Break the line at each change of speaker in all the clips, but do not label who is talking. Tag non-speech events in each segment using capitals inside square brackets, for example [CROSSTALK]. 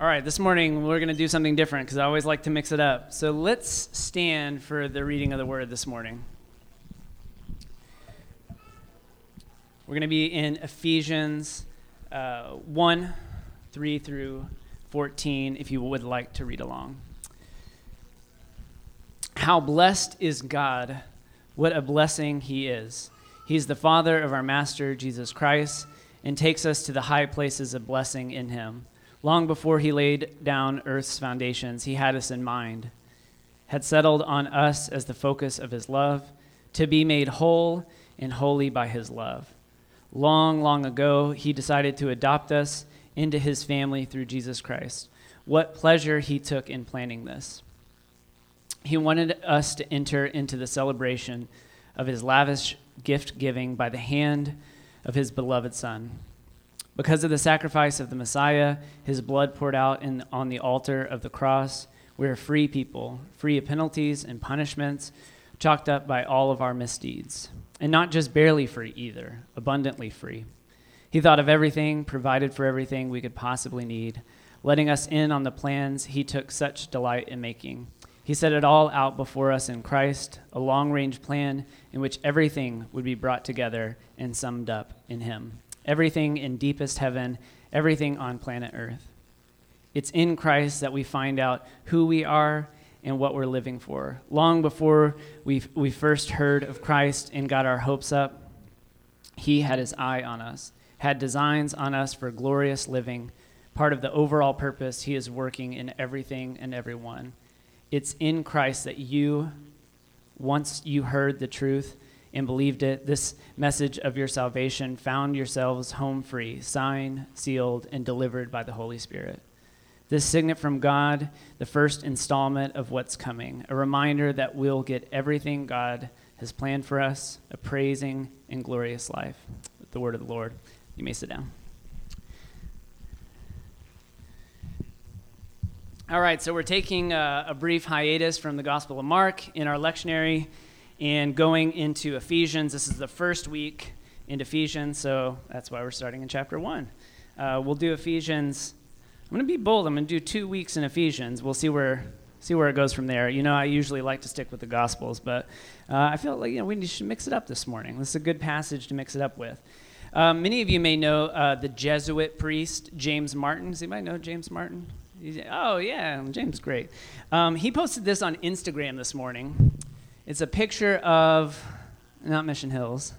All right, this morning we're going to do something different because I always like to mix it up. So let's stand for the reading of the word this morning. We're going to be in Ephesians uh, 1 3 through 14, if you would like to read along. How blessed is God! What a blessing He is. He's the Father of our Master, Jesus Christ, and takes us to the high places of blessing in Him. Long before He laid down earth's foundations, He had us in mind, had settled on us as the focus of His love, to be made whole and holy by His love. Long, long ago, He decided to adopt us into His family through Jesus Christ. What pleasure He took in planning this. He wanted us to enter into the celebration of His lavish gift giving by the hand of his beloved Son. Because of the sacrifice of the Messiah, his blood poured out in, on the altar of the cross, we are free people, free of penalties and punishments chalked up by all of our misdeeds. And not just barely free either, abundantly free. He thought of everything, provided for everything we could possibly need, letting us in on the plans he took such delight in making. He set it all out before us in Christ, a long range plan in which everything would be brought together and summed up in Him. Everything in deepest heaven, everything on planet Earth. It's in Christ that we find out who we are and what we're living for. Long before we we first heard of Christ and got our hopes up, He had His eye on us, had designs on us for glorious living, part of the overall purpose He is working in everything and everyone. It's in Christ that you, once you heard the truth and believed it, this message of your salvation found yourselves home free, signed, sealed, and delivered by the Holy Spirit. This signet from God, the first installment of what's coming, a reminder that we'll get everything God has planned for us, a praising and glorious life. With the word of the Lord, you may sit down. All right, so we're taking a, a, brief hiatus from the Gospel of Mark in our lectionary and going into Ephesians. This is the first week in Ephesians, so that's why we're starting in chapter 1. Uh, we'll do Ephesians. I'm going to be bold. I'm going to do two weeks in Ephesians. We'll see where see where it goes from there. You know, I usually like to stick with the Gospels, but uh, I feel like you know we should mix it up this morning. This is a good passage to mix it up with. Um, many of you may know uh, the Jesuit priest James Martin. Does anybody know James Martin? Oh, yeah, James, great. Um, he posted this on Instagram this morning. It's a picture of, not Mission Hills,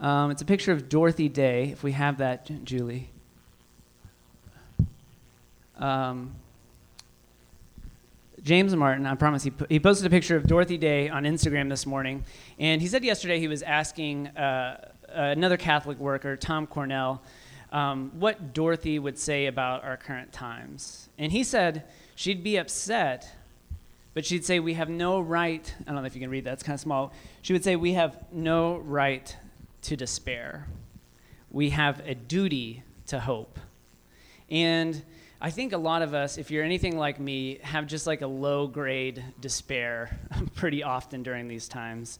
um, it's a picture of Dorothy Day, if we have that, Julie. Um, James Martin, I promise, he, he posted a picture of Dorothy Day on Instagram this morning. And he said yesterday he was asking uh, another Catholic worker, Tom Cornell, um, what Dorothy would say about our current times. And he said she'd be upset, but she'd say, We have no right. I don't know if you can read that, it's kind of small. She would say, We have no right to despair. We have a duty to hope. And I think a lot of us, if you're anything like me, have just like a low grade despair [LAUGHS] pretty often during these times.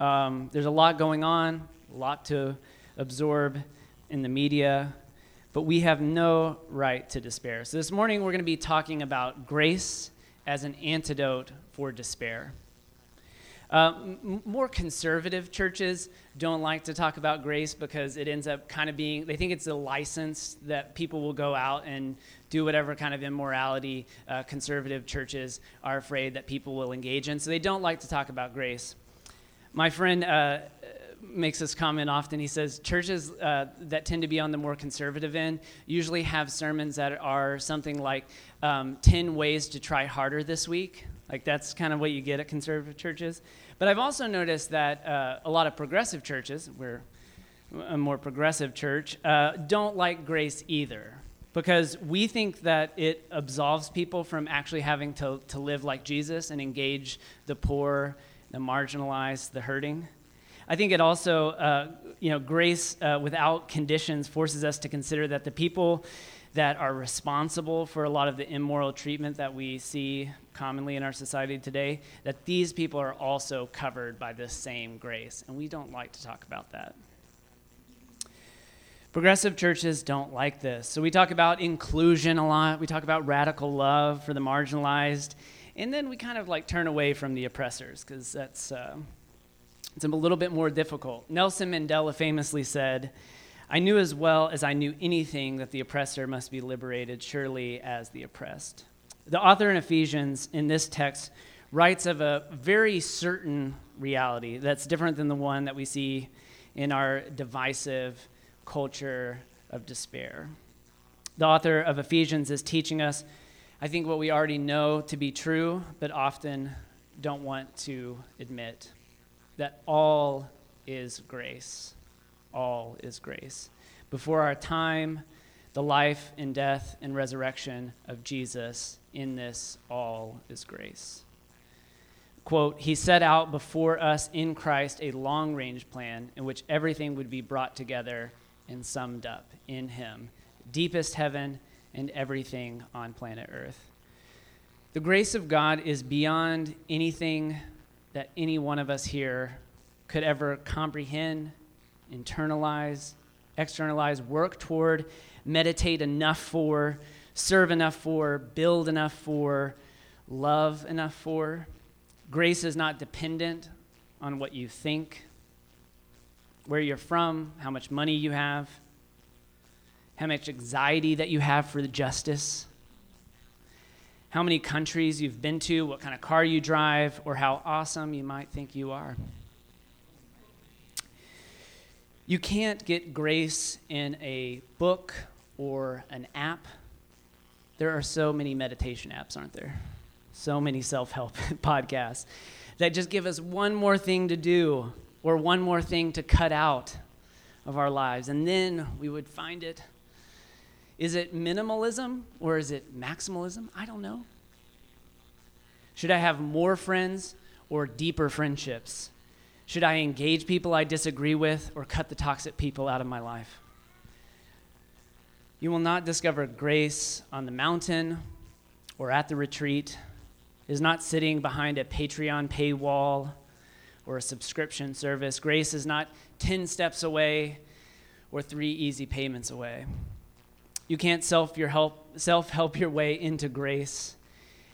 Um, there's a lot going on, a lot to absorb in the media, but we have no right to despair. So this morning we're going to be talking about grace as an antidote for despair. Uh, m- more conservative churches don't like to talk about grace because it ends up kind of being, they think it's a license that people will go out and do whatever kind of immorality uh, conservative churches are afraid that people will engage in. So they don't like to talk about grace. My friend uh, makes this comment often. He says churches uh, that tend to be on the more conservative end usually have sermons that are something like um, 10 ways to try harder this week. Like that's kind of what you get at conservative churches. But I've also noticed that uh, a lot of progressive churches, we're a more progressive church, uh, don't like grace either because we think that it absolves people from actually having to, to live like Jesus and engage the poor, the marginalized, the hurting. I think it also, uh, you know, grace uh, without conditions forces us to consider that the people that are responsible for a lot of the immoral treatment that we see commonly in our society today, that these people are also covered by this same grace. And we don't like to talk about that. Progressive churches don't like this. So we talk about inclusion a lot, we talk about radical love for the marginalized, and then we kind of like turn away from the oppressors because that's. Uh, it's a little bit more difficult. Nelson Mandela famously said, I knew as well as I knew anything that the oppressor must be liberated, surely as the oppressed. The author in Ephesians in this text writes of a very certain reality that's different than the one that we see in our divisive culture of despair. The author of Ephesians is teaching us, I think, what we already know to be true, but often don't want to admit that all is grace. All is grace. Before our time, the life and death and resurrection of Jesus, in this, all is grace. Quote, He set out before us in Christ a long range plan in which everything would be brought together and summed up in Him, deepest heaven and everything on planet Earth. The grace of God is beyond anything that any one of us here could ever comprehend, internalize, externalize, work toward, meditate enough for, serve enough for, build enough for, love enough for. Grace is not dependent on what you think, where you're from, how much money you have, how much anxiety that you have for the justice how many countries you've been to, what kind of car you drive, or how awesome you might think you are. You can't get grace in a book or an app. There are so many meditation apps, aren't there? So many self help [LAUGHS] podcasts that just give us one more thing to do or one more thing to cut out of our lives. And then we would find it is it minimalism or is it maximalism? I don't know. Should I have more friends or deeper friendships? Should I engage people I disagree with or cut the toxic people out of my life? You will not discover grace on the mountain or at the retreat. It is not sitting behind a Patreon paywall or a subscription service. Grace is not 10 steps away or three easy payments away. You can't self your help self help your way into grace.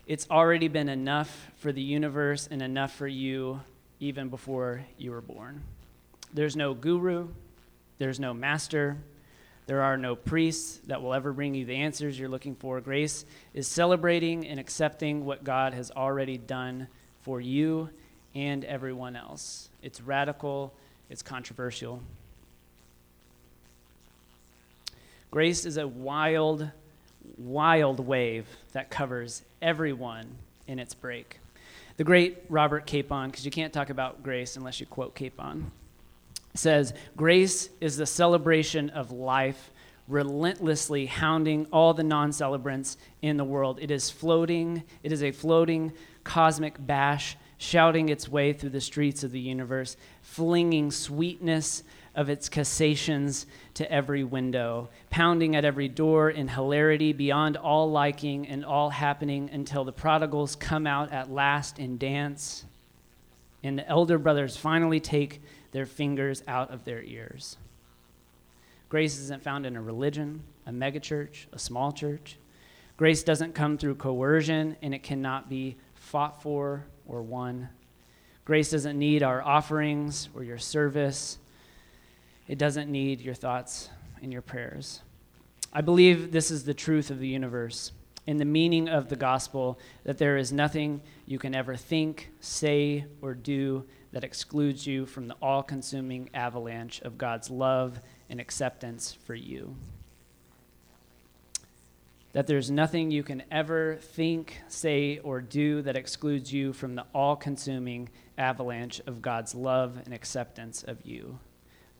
It's already been enough for the universe and enough for you even before you were born. There's no guru, there's no master, there are no priests that will ever bring you the answers you're looking for. Grace is celebrating and accepting what God has already done for you and everyone else. It's radical, it's controversial, Grace is a wild, wild wave that covers everyone in its break. The great Robert Capon, because you can't talk about grace unless you quote Capon, says, Grace is the celebration of life, relentlessly hounding all the non celebrants in the world. It is floating, it is a floating cosmic bash shouting its way through the streets of the universe, flinging sweetness of its cassations to every window, pounding at every door in hilarity beyond all liking and all happening until the prodigals come out at last and dance, and the elder brothers finally take their fingers out of their ears. Grace isn't found in a religion, a megachurch, a small church. Grace doesn't come through coercion, and it cannot be fought for or won. Grace doesn't need our offerings or your service. It doesn't need your thoughts and your prayers. I believe this is the truth of the universe and the meaning of the gospel that there is nothing you can ever think, say, or do that excludes you from the all consuming avalanche of God's love and acceptance for you. That there's nothing you can ever think, say, or do that excludes you from the all consuming avalanche of God's love and acceptance of you.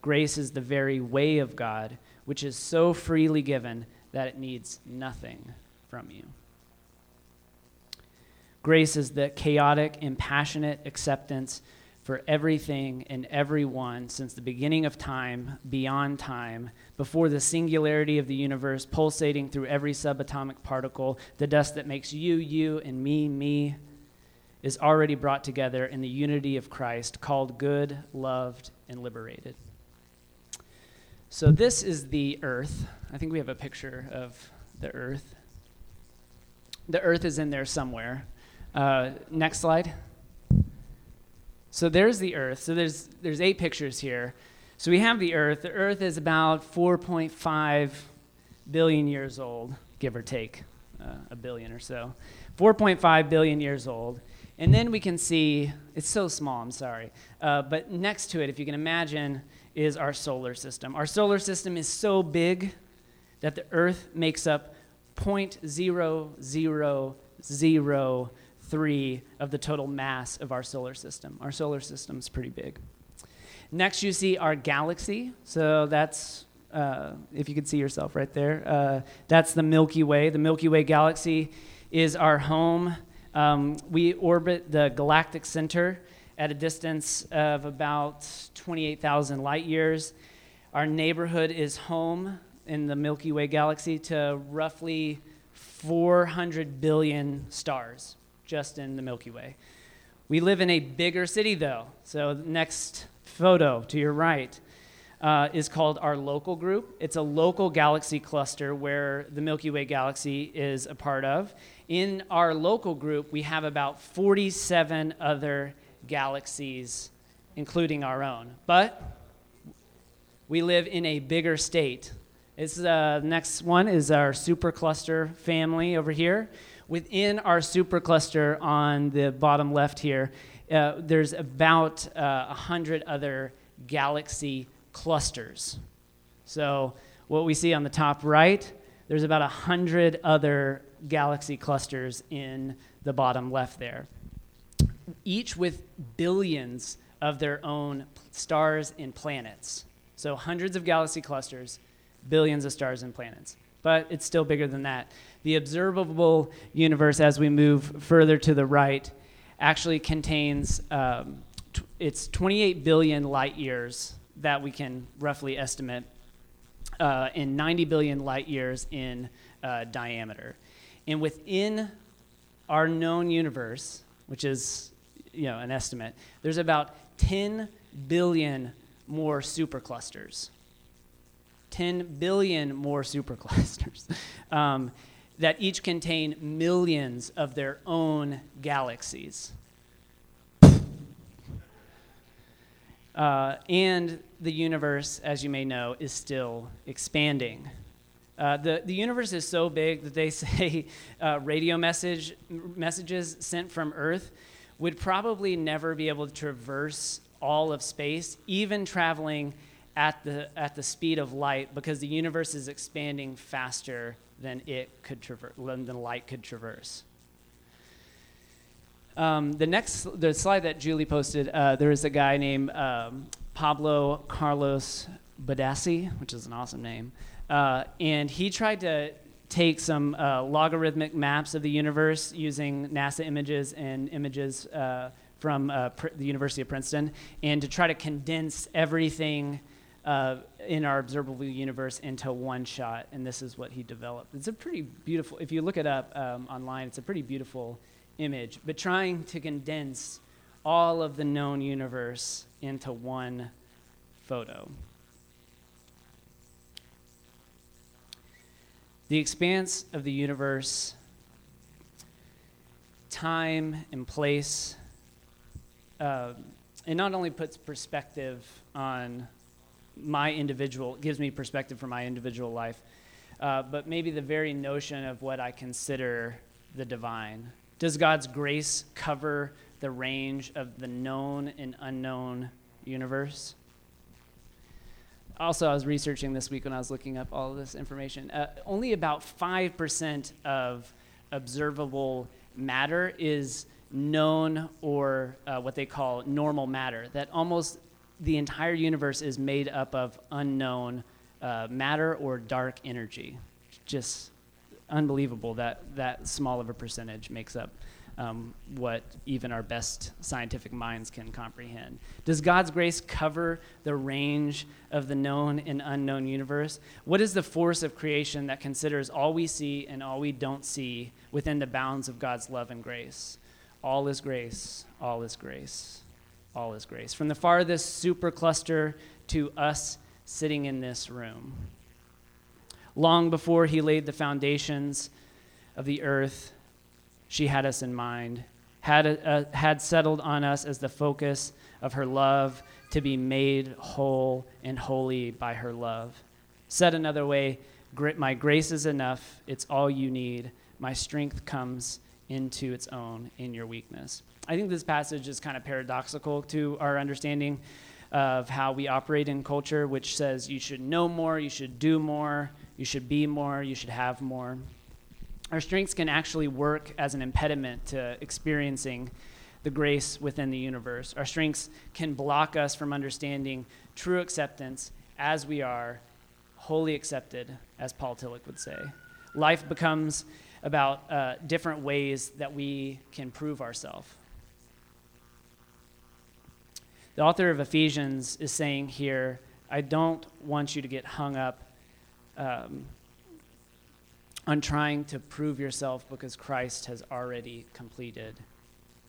Grace is the very way of God, which is so freely given that it needs nothing from you. Grace is the chaotic impassionate acceptance for everything and everyone since the beginning of time, beyond time, before the singularity of the universe pulsating through every subatomic particle, the dust that makes you, you, and me, me, is already brought together in the unity of Christ, called good, loved, and liberated. So this is the Earth. I think we have a picture of the Earth. The Earth is in there somewhere. Uh, next slide. So there's the Earth. So there's there's eight pictures here. So we have the Earth. The Earth is about 4.5 billion years old, give or take uh, a billion or so. 4.5 billion years old. And then we can see, it's so small, I'm sorry. Uh, but next to it, if you can imagine, is our solar system. Our solar system is so big that the Earth makes up 0.0003 of the total mass of our solar system. Our solar system is pretty big. Next, you see our galaxy. So that's, uh, if you could see yourself right there, uh, that's the Milky Way. The Milky Way galaxy is our home. Um, we orbit the galactic center at a distance of about 28,000 light years. Our neighborhood is home in the Milky Way galaxy to roughly 400 billion stars just in the Milky Way. We live in a bigger city, though. So, the next photo to your right uh, is called our local group. It's a local galaxy cluster where the Milky Way galaxy is a part of. In our local group, we have about 47 other galaxies, including our own. But we live in a bigger state. It's, uh, next one is our supercluster family over here. Within our supercluster on the bottom left here, uh, there's about uh, 100 other galaxy clusters. So, what we see on the top right, there's about a 100 other galaxy clusters in the bottom left there each with billions of their own stars and planets. So hundreds of galaxy clusters, billions of stars and planets. But it's still bigger than that. The observable universe, as we move further to the right, actually contains um, t- it's 28 billion light years that we can roughly estimate, uh, and 90 billion light years in uh, diameter. And within our known universe, which is you know, an estimate, there's about 10 billion more superclusters. 10 billion more superclusters [LAUGHS] um, that each contain millions of their own galaxies. Uh, and the universe, as you may know, is still expanding. Uh, the, the universe is so big that they [LAUGHS] say uh, radio message, messages sent from Earth would probably never be able to traverse all of space, even traveling at the, at the speed of light, because the universe is expanding faster than it could traverse, than light could traverse. Um, the next, the slide that Julie posted, uh, there is a guy named um, Pablo Carlos Badassi, which is an awesome name, uh, and he tried to take some uh, logarithmic maps of the universe using NASA images and images uh, from uh, pr- the University of Princeton, and to try to condense everything uh, in our observable universe into one shot. And this is what he developed. It's a pretty beautiful, if you look it up um, online, it's a pretty beautiful image, but trying to condense all of the known universe into one photo. The expanse of the universe, time and place, uh, it not only puts perspective on my individual, gives me perspective for my individual life, uh, but maybe the very notion of what I consider the divine. Does God's grace cover the range of the known and unknown universe? Also, I was researching this week when I was looking up all this information. Uh, only about 5% of observable matter is known or uh, what they call normal matter, that almost the entire universe is made up of unknown uh, matter or dark energy. Just unbelievable that that small of a percentage makes up um, what even our best scientific minds can comprehend. Does God's grace cover the range of the known and unknown universe? What is the force of creation that considers all we see and all we don't see within the bounds of God's love and grace? All is grace, all is grace, all is grace. From the farthest supercluster to us sitting in this room. Long before he laid the foundations of the earth, she had us in mind, had, uh, had settled on us as the focus of her love to be made whole and holy by her love. Said another way, my grace is enough, it's all you need. My strength comes into its own in your weakness. I think this passage is kind of paradoxical to our understanding of how we operate in culture, which says you should know more, you should do more, you should be more, you should have more. Our strengths can actually work as an impediment to experiencing the grace within the universe. Our strengths can block us from understanding true acceptance as we are, wholly accepted, as Paul Tillich would say. Life becomes about uh, different ways that we can prove ourselves. The author of Ephesians is saying here, I don't want you to get hung up um, on trying to prove yourself because Christ has already completed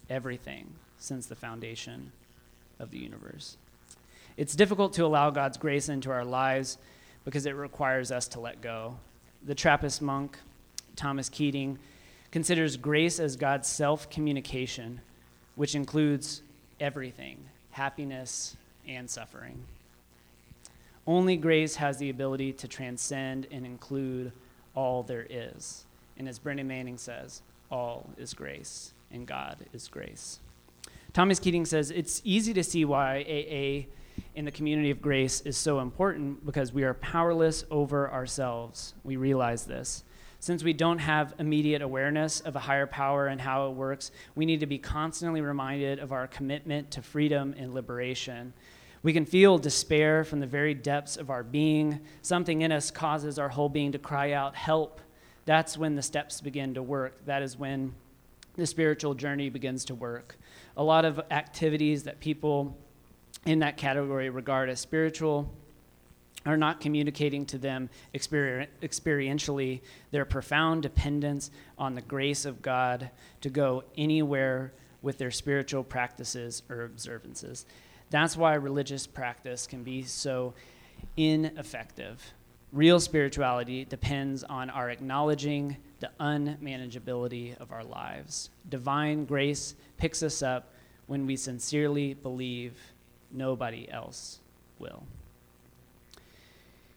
everything since the foundation of the universe. It's difficult to allow God's grace into our lives because it requires us to let go. The Trappist monk, Thomas Keating, considers grace as God's self communication, which includes everything happiness and suffering. Only grace has the ability to transcend and include all there is. And as Brennan Manning says, all is grace and God is grace. Thomas Keating says it's easy to see why AA in the community of grace is so important because we are powerless over ourselves. We realize this. Since we don't have immediate awareness of a higher power and how it works, we need to be constantly reminded of our commitment to freedom and liberation. We can feel despair from the very depths of our being. Something in us causes our whole being to cry out, Help. That's when the steps begin to work. That is when the spiritual journey begins to work. A lot of activities that people in that category regard as spiritual are not communicating to them exper- experientially their profound dependence on the grace of God to go anywhere with their spiritual practices or observances. That's why religious practice can be so ineffective. Real spirituality depends on our acknowledging the unmanageability of our lives. Divine grace picks us up when we sincerely believe nobody else will.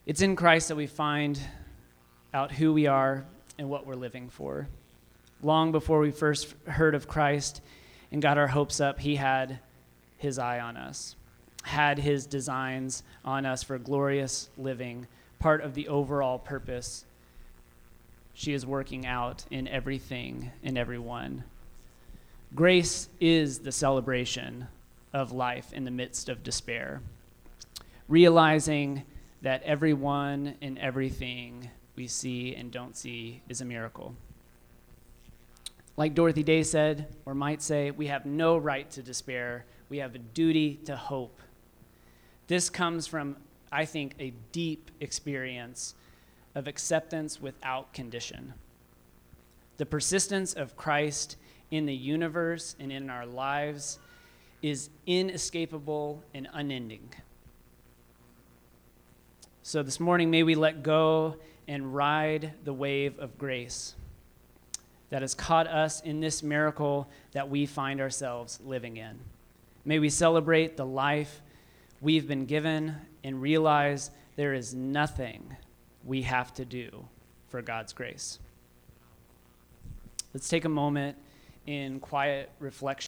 It's in Christ that we find out who we are and what we're living for. Long before we first heard of Christ and got our hopes up, He had His eye on us, had His designs on us for glorious living, part of the overall purpose she is working out in everything and everyone. Grace is the celebration of life in the midst of despair, realizing that everyone and everything we see and don't see is a miracle. Like Dorothy Day said, or might say, we have no right to despair. We have a duty to hope. This comes from, I think, a deep experience of acceptance without condition. The persistence of Christ in the universe and in our lives is inescapable and unending. So this morning, may we let go and ride the wave of grace that has caught us in this miracle that we find ourselves living in. May we celebrate the life we've been given and realize there is nothing we have to do for God's grace. Let's take a moment in quiet reflection.